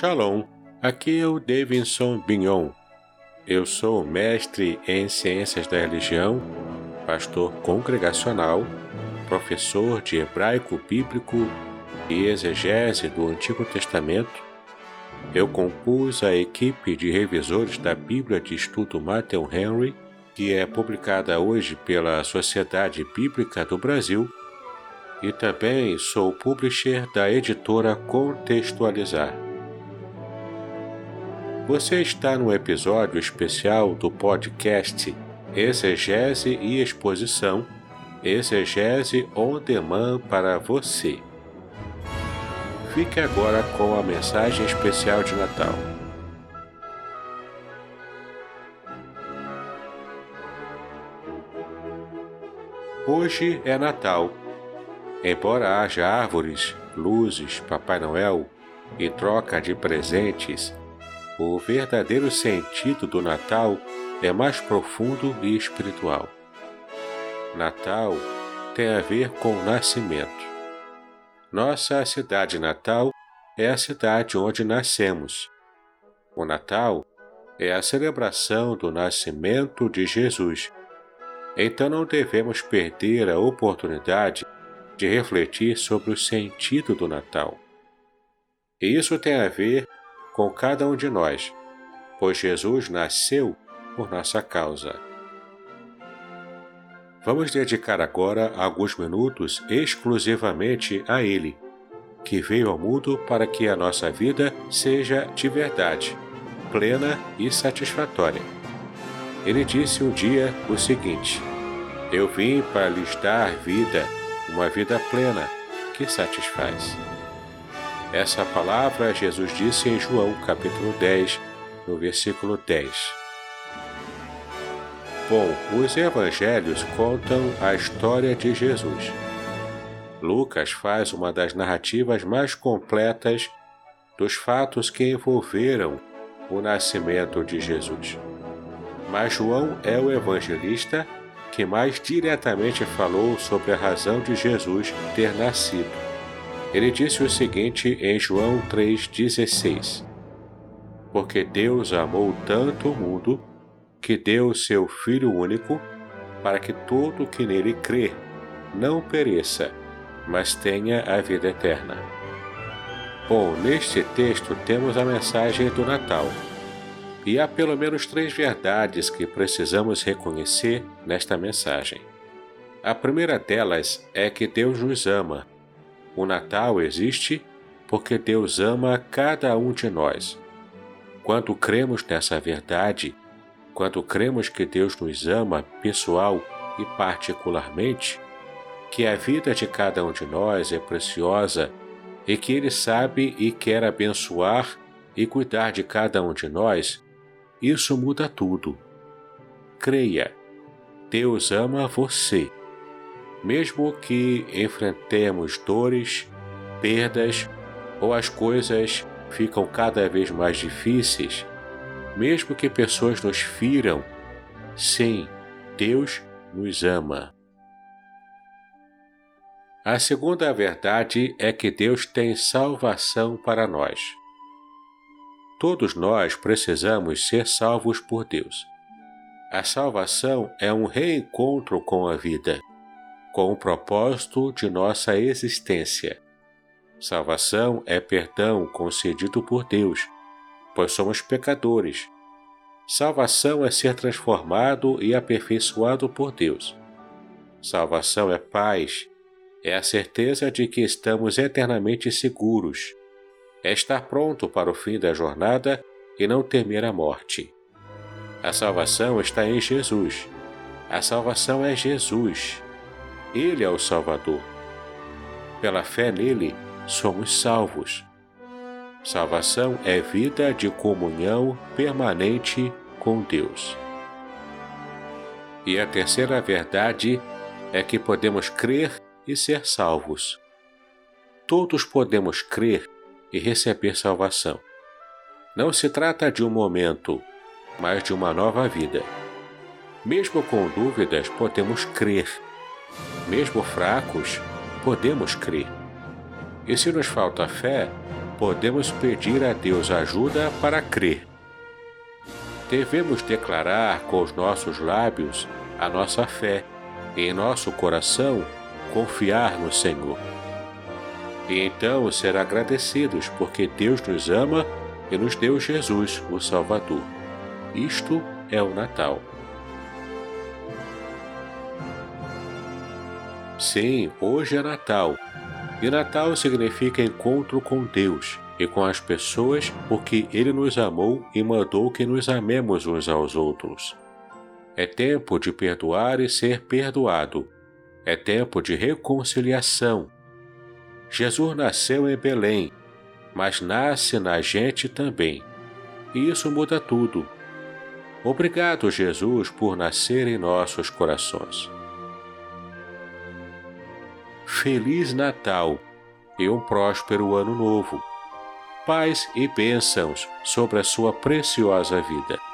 Shalom, aqui é o Davidson Bignon. Eu sou mestre em Ciências da Religião, pastor congregacional, professor de hebraico bíblico e exegese do Antigo Testamento. Eu compus a equipe de revisores da Bíblia de Estudo Matthew Henry, que é publicada hoje pela Sociedade Bíblica do Brasil, e também sou publisher da editora Contextualizar. Você está no episódio especial do podcast Exegese e Exposição Exegese on Demand para você. Fique agora com a mensagem especial de Natal. Hoje é Natal. Embora haja árvores, luzes, Papai Noel e troca de presentes, o verdadeiro sentido do Natal é mais profundo e espiritual. Natal tem a ver com o nascimento. Nossa cidade natal é a cidade onde nascemos. O Natal é a celebração do nascimento de Jesus. Então não devemos perder a oportunidade de refletir sobre o sentido do Natal. E isso tem a ver com cada um de nós, pois Jesus nasceu por nossa causa. Vamos dedicar agora alguns minutos exclusivamente a Ele, que veio ao mundo para que a nossa vida seja de verdade, plena e satisfatória. Ele disse um dia o seguinte: Eu vim para lhes dar vida, uma vida plena, que satisfaz. Essa palavra Jesus disse em João capítulo 10, no versículo 10. Bom, os evangelhos contam a história de Jesus. Lucas faz uma das narrativas mais completas dos fatos que envolveram o nascimento de Jesus. Mas João é o evangelista que mais diretamente falou sobre a razão de Jesus ter nascido. Ele disse o seguinte em João 3,16: Porque Deus amou tanto o mundo que deu o seu Filho único, para que todo que nele crê não pereça, mas tenha a vida eterna. Bom, neste texto temos a mensagem do Natal. E há pelo menos três verdades que precisamos reconhecer nesta mensagem. A primeira delas é que Deus nos ama o Natal existe porque Deus ama cada um de nós. Quando cremos nessa verdade, quando cremos que Deus nos ama pessoal e particularmente, que a vida de cada um de nós é preciosa e que Ele sabe e quer abençoar e cuidar de cada um de nós, isso muda tudo. Creia, Deus ama você mesmo que enfrentemos dores, perdas ou as coisas ficam cada vez mais difíceis, mesmo que pessoas nos firam, sim, Deus nos ama. A segunda verdade é que Deus tem salvação para nós. Todos nós precisamos ser salvos por Deus. A salvação é um reencontro com a vida com o propósito de nossa existência. Salvação é perdão concedido por Deus, pois somos pecadores. Salvação é ser transformado e aperfeiçoado por Deus. Salvação é paz, é a certeza de que estamos eternamente seguros, é estar pronto para o fim da jornada e não temer a morte. A salvação está em Jesus. A salvação é Jesus. Ele é o Salvador. Pela fé nele, somos salvos. Salvação é vida de comunhão permanente com Deus. E a terceira verdade é que podemos crer e ser salvos. Todos podemos crer e receber salvação. Não se trata de um momento, mas de uma nova vida. Mesmo com dúvidas, podemos crer mesmo fracos, podemos crer. E se nos falta fé, podemos pedir a Deus ajuda para crer. Devemos declarar com os nossos lábios a nossa fé e em nosso coração confiar no Senhor. E então ser agradecidos porque Deus nos ama e nos deu Jesus, o Salvador. Isto é o Natal. Sim, hoje é Natal. E Natal significa encontro com Deus e com as pessoas, porque Ele nos amou e mandou que nos amemos uns aos outros. É tempo de perdoar e ser perdoado. É tempo de reconciliação. Jesus nasceu em Belém, mas nasce na gente também. E isso muda tudo. Obrigado, Jesus, por nascer em nossos corações. Feliz Natal e um próspero Ano Novo. Paz e bênçãos sobre a sua preciosa vida.